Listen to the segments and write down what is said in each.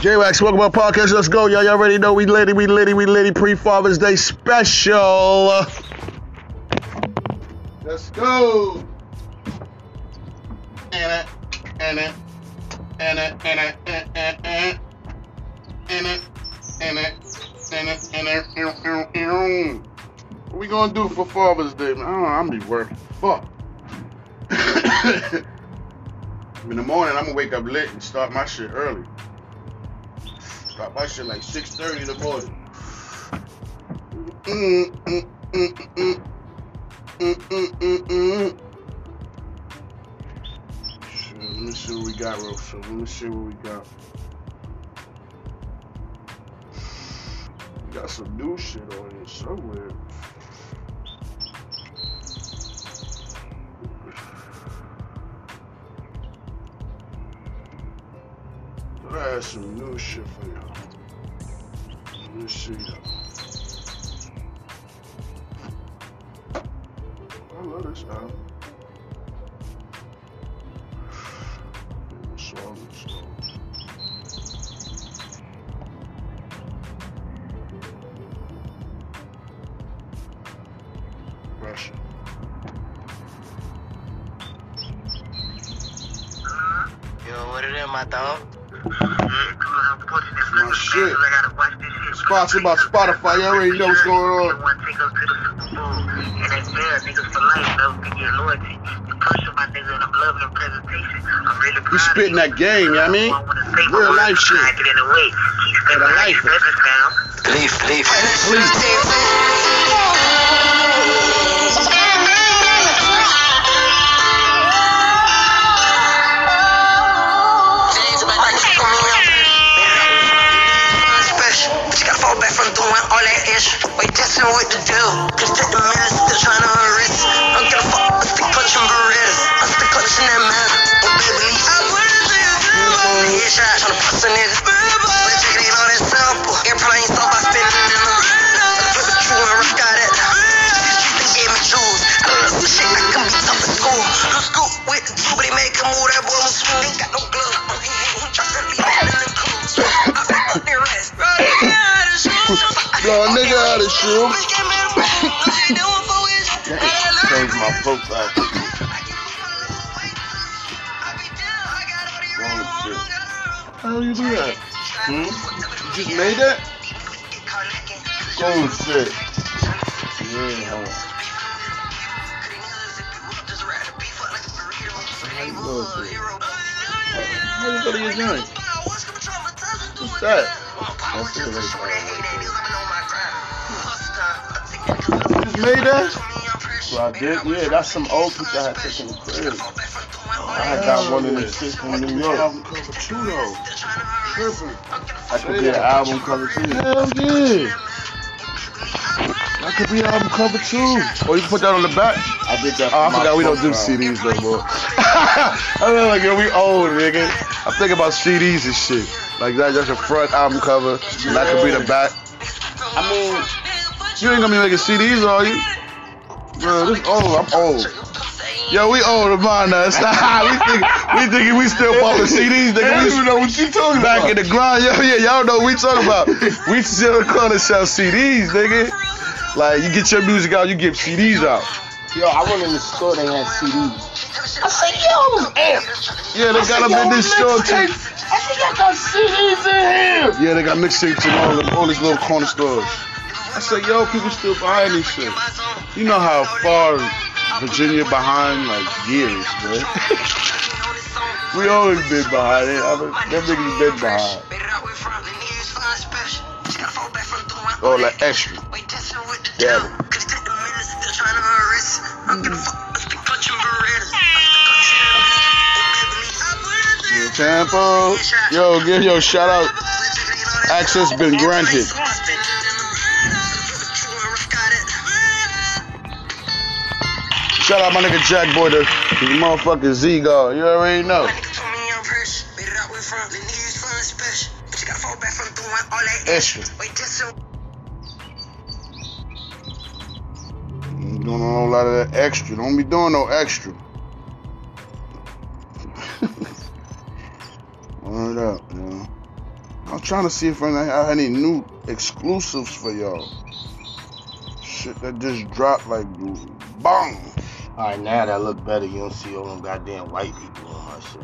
J-Wax, welcome to our podcast. Let's go, y'all. Y'all already know we litty, we litty, we litty. Pre-Father's Day special. Let's go. What we gonna do for Father's Day, man? I don't know, I'm be working. Fuck. In the morning, I'm gonna wake up lit and start my shit early. Start my shit like 6:30 in the morning. Mm, mm, mm, mm, mm, mm, mm, mm. Let me see what we got, real shit. Let me see what we got. We got some new shit on here somewhere. Some new shit for I love this album. Yo, what it is, my dog? Come on, I'm pushing this. My shit sponsored by Spotify. You already know what's going on. You spitting that game, you know what I mean? Real life shit. Get life. Gotta fall back from doing all that extra. Wait, testing with the deal. Cause take the still trying to arrest. Don't give a fuck, I'm still clutching Berettas. I'm still clutching that man. Oh, baby, leave. I put it to you, The headshot, tryna bust a nigga. But check it ain't all that simple. Airplane ain't stop by spinning in the Flip a true and rock out at They gave me jewels. I love some shit, I can be tough at school. Scoop with the two, but they make him move. That boy Yo, nigga out of shoe. Change my profile. Wrong shit. How do you do that? Hmm? You just made that? Oh shit. Yeah, hold on. How you go to it? How you go to your joint? What's that? That's the right You just made that? Well, I did. Yeah, that's some old picture I had taken in the crib. I had got one in the shit from New York. Album cover too though. Tripping. That could be an album cover too. Hell yeah. That could be an album cover too. Oh, you put that on the back? I did that. Oh, I my forgot we don't do. CDs no more. I feel like yo, we old, nigga. I think about CDs and shit. Like that, just a front album cover. And that could be the back. I mean, You ain't gonna be making CDs, are you? Bro, this old. I'm old. Yo, we old to mind us. we think we thinking we still popping CDs, I nigga. don't We even know what you talking about. back about. in the grind. Yo, yeah, y'all know what we talking about. We still gonna sell CDs, nigga. Like you get your music out, you get CDs out. Yo, I went in the store, they had CDs. I said, yo, amp. Yeah, they got them in this store too. I said, y'all got CDs in here. Yeah, they got mixtapes in all, them, all these little corner stores. I said, yo, people still buying this shit. You know how far Virginia behind, like, years, man. we always been behind it. I mean, them niggas been behind. Oh, like extra. Yeah. Tampo. Yo, give your shout out. Access been granted. Shout out my nigga Jack Boy, the, the motherfucking Z God. You already know. Extra. You doing a whole lot of that extra. Don't be doing no extra. Word up. I'm trying to see if I have any new exclusives for y'all. Shit that just dropped like bong. Alright, now that look better. You don't see all them goddamn white people on my shit.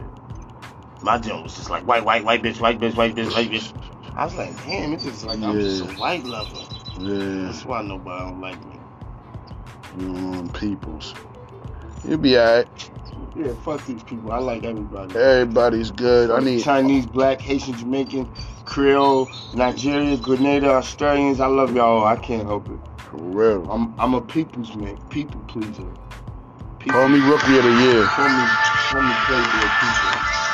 My jump was just like white, white, white bitch, white bitch, white bitch, white bitch. I was like, damn, it's just like I'm just a white lover. Yeah, That's why nobody don't like me. You mm, peoples. You'll be alright. Yeah, fuck these people. I like everybody. Everybody's good. I need. Chinese, black, Haitian, Jamaican, Creole, Nigeria, Grenada, Australians. I love y'all. I can't help it. For real. I'm I'm a people's man, people pleaser. People, Call me rookie of the year. Call me, call me people.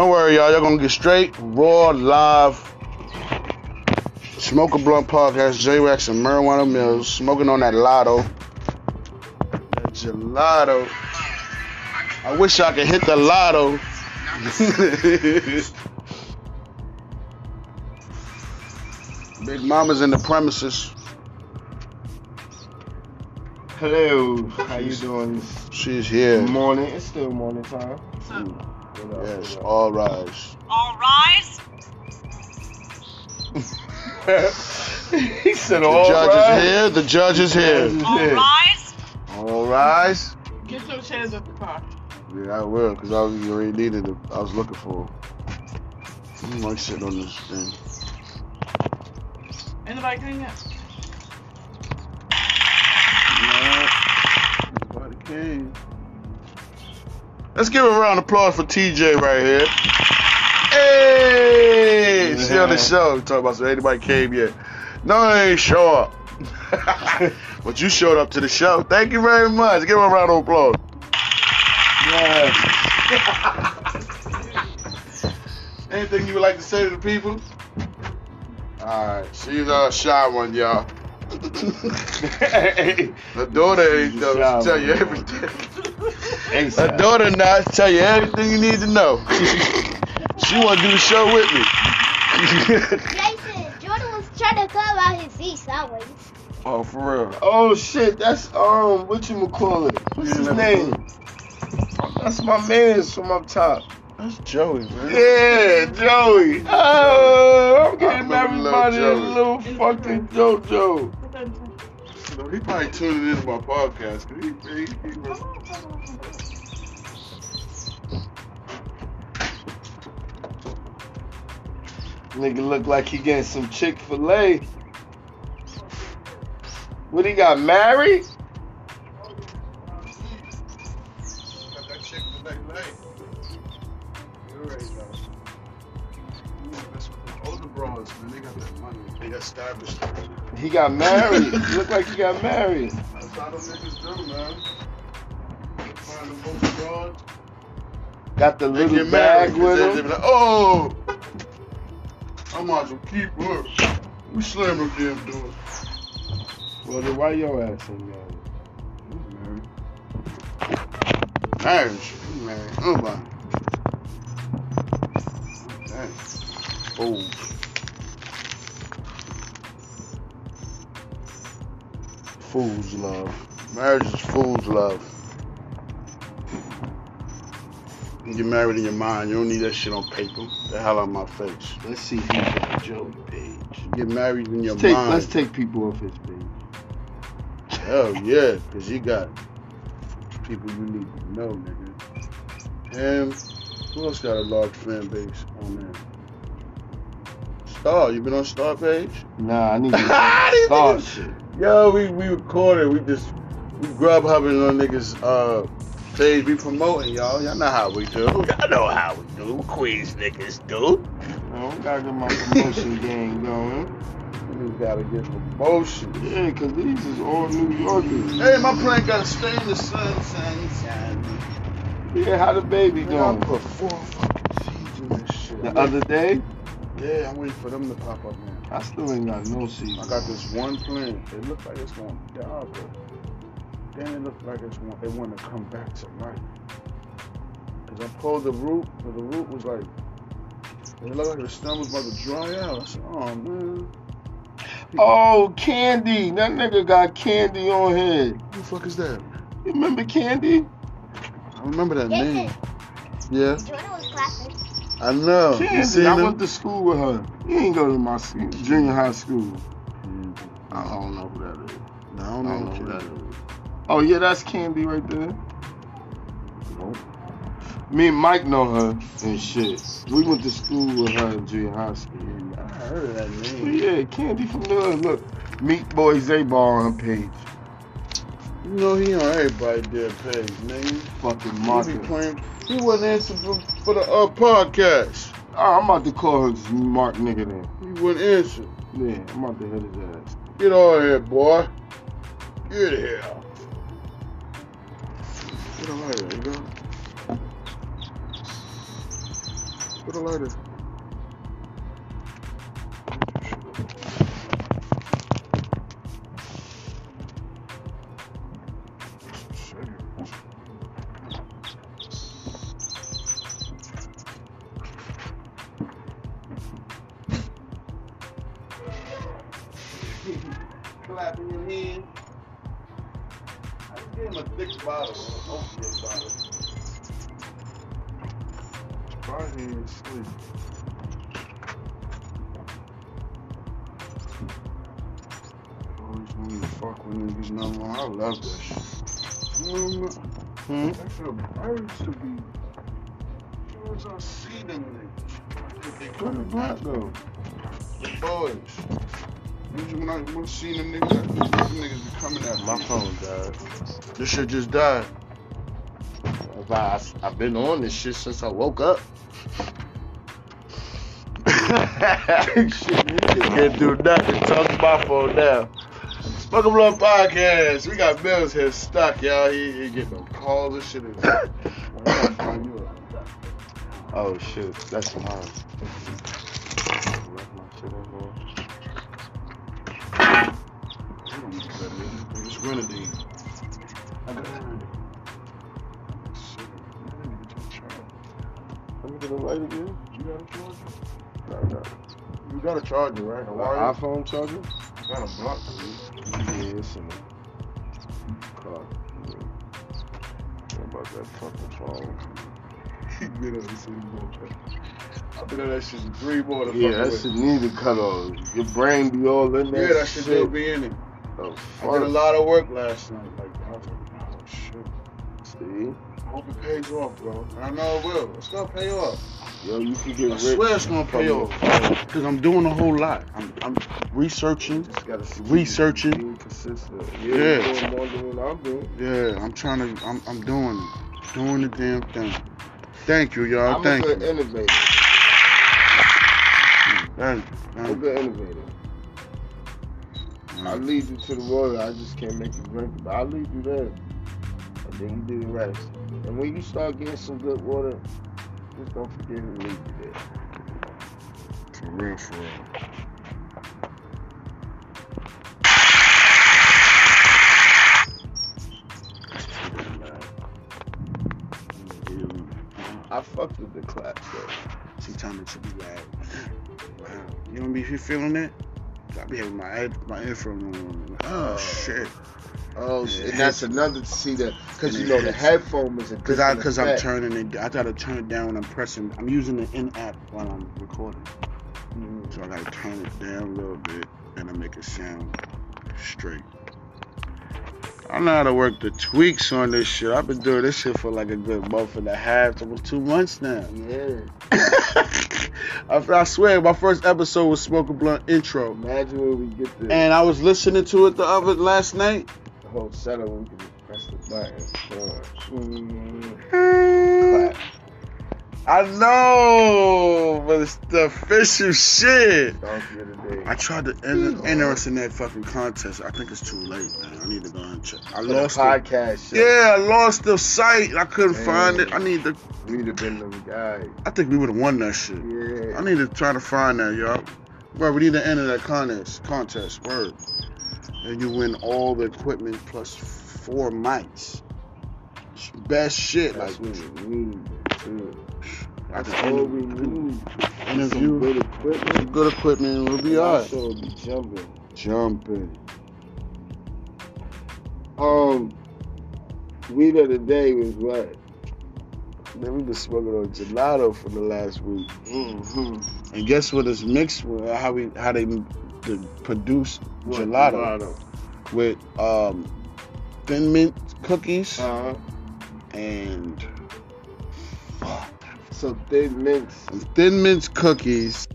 Don't worry, y'all. Y'all gonna get straight, raw, live. Smoke a Blunt Podcast, J Rex and Marijuana Mills, smoking on that lotto. That gelato. I wish I could hit the lotto. Big Mama's in the premises. Hello, how you doing? She's Good here. morning. It's still morning time. So, What up, Yes, all rise. all rise. he said all rise. The all judge right. is here. The judge is here. Judge is All here. rise. All rise. Get your chairs at the car. Yeah, I will, because I was already needed it. I was looking for. I might sit on this thing. Anybody came yet? Nobody came. Let's give a round of applause for TJ right here. Hey! She on the show. Talking about so anybody came yet. No, they ain't show up. but you showed up to the show. Thank you very much. Give her a round of applause. Yeah. Anything you would like to say to the people? Alright, she's a shy one, y'all. Her daughter ain't tell you yeah. everything. Her ASAP. daughter not tell you everything you need to know. she wanna do the show with me. Jason, Jordan was trying to cut out his feet sideways. oh, for real. Oh shit, that's um what you call it? What's his name? That's my man's from up top. That's Joey, man. Yeah, Joey. Oh, I'm I getting everybody a little fucking JoJo. You know, he probably tuning into my podcast. 'cause He, he, he was, Nigga look like he getting some Chick Fil A. What he got married? got that chick for that night. You already know. You know, that's what the older bros, man, they got that money. They established already. He got married. look like he got married. That's how them niggas do, man. Find the most broads. Got the little bag married. bag 'cause they, with him. like, oh, I might as well keep her. We slam her damn door. Well, then why your ass ain't married? Marriage. Marriage. You married. Oh my. Dang. Oh. Fool's love. Marriage is fool's love. Get married in your mind. You don't need that shit on paper. The hell out of my face. Let's see who's on Joey page. Get married in your Let's take, mind. let's take people off his page. Hell yeah, because you got people you need to know, nigga. Him. Who else got a large fan base on there? Star, you been on Star page? Nah, I need to niggas- shit. Yo, we we recorded. We just we grub hubbing on niggas uh page. We promoting y'all. Y'all know how we do. Y'all know how we do. Queens niggas do. Man, we gotta get my promotion game going. We gotta get promotion. Yeah, cause these is all New Yorkers. Hey, my plane gotta stay in the sun, sun, sun. Yeah, how the baby Man, I put four fucking seeds in this shit. The other day, Yeah, I'm waiting for them to pop up, man. I still ain't got no seeds. I got this one plant. It looked like it's gonna die, but then it looked like it's want, it want to come back to life. Cause I pulled the root, but the root was like, it looked like the stem was about to dry out. I said, oh man. Oh, Candy. That nigga got Candy on here. Who the fuck is that? You remember Candy? I remember that name. Jason, Yeah, Jordan was clapping. I know. You Candy. seen I him? went to school with her. You ain't go to my school, junior high school. Mm, I don't know who that is. no, I I don't don't know know who who that that is. Oh yeah, that's Candy right there. Nope. Me and Mike know her and shit. We went to school with her in junior high school. I heard of that name. yeah, Candy from the hood. Look, Meat Boy Zabar on her page. You know he on everybody their page, man. Fucking He be playing. He wasn't answering for, for the uh, podcast. Oh, I'm about to call her Mark nigga then. He wouldn't answer. Yeah, I'm about to hit his ass. Get on here, boy. Get here. Get a lighter, you go. Put a lighter. Clapping your hand. I gave him a thick bottle, an opiate bottle. Probably sleep. Always wanted to fuck with niggas no more. I love that shit. You remember? Hmm? I feel I used to be. Sure as I see them niggas. They Where the coming black back go? The boys. Usually when I when I see them niggas, I think them niggas be coming at My phone died. This shit just died. I, I've been on this shit since I woke up. shit, can't do nothing. Talk to my phone now. Smoke Blunt Podcast. We got Mills here stuck, y'all. He, he getting no calls and shit. I gotta find you up. Oh shit, that's mine. Grenadine. I got it. Shit, I didn't get. Let me get a light again. You got a charger? No, no. You got a charger, right? A wire? iPhone charger? You got a block. Yeah, it's in the car. Yeah. What about that fucking phone? He been on this shit. I've been on that shit three more to Yeah, that with. shit need to cut off. Your brain be all in that Yeah, that shit do be in it. Oh, I did a lot of work last night. Like, I was like, oh shit. See? I hope it pays off, bro. I know it will. It's gonna pay off. Yo, you can get I rich. swear it's gonna pay off. Cause I'm doing a whole lot. I'm, I'm researching. Just gotta Researching. being consistent. Yeah. Yeah, doing more than what I'm doing. Yeah, I'm trying to. I'm, I'm doing it. Doing the damn thing. Thank you, y'all. I'm Thank a good you. innovator. Thank you. I'm a good innovator. You. I'll mm-hmm. lead you to the water. I just can't make you drink it. But I'll lead you there. And then you do the rest. And when you start getting some good water, just don't forget to lead you there. For real, for real. I fucked with the clap though. Sometimes it should be like, wow. You don't be feeling that? I be having my my earphone on. Oh shit. Oh, Yeah, and that's another to see that because you know the headphone is a Cause I because I'm turning it. I gotta turn it down when I'm pressing. I'm using the in-app while I'm recording, Mhm. so I gotta turn it down a little bit and I make it sound straight. I know how to work the tweaks on this shit. I've been doing this shit for like a good month and a half, almost two months now. Yeah. I, I swear, my first episode was Smoke a Blunt intro, Imagine when we get the, and I was listening to it the other last night. the whole setup we can press the button. Mm-hmm. Clap. I know, but it's the official shit. Donkey of the day. I tried to enter, enter us in that fucking contest. I think it's too late, man. I need to go and check. I For the lost it. podcast. show. Yeah, I lost the site. I couldn't Man. find it. I need to. We'd have been them guys. I think we would have won that shit. Yeah. I need to try to find that, y'all. Bro, we need to enter that contest. Contest, word. And you win all the equipment plus four mics. Best shit. Like, That's what we need. I That's just all inter- we need. Some interview good equipment. some good equipment. We'll be alright. show will be jumping. jumping. Um, weed of the day was what? Man, we've been smoking on gelato for the last week. Mm-hmm. And guess what it's mixed with? How we how they produce What, gelato with um thin mint cookies Uh-huh. And So thin mints. thin mint cookies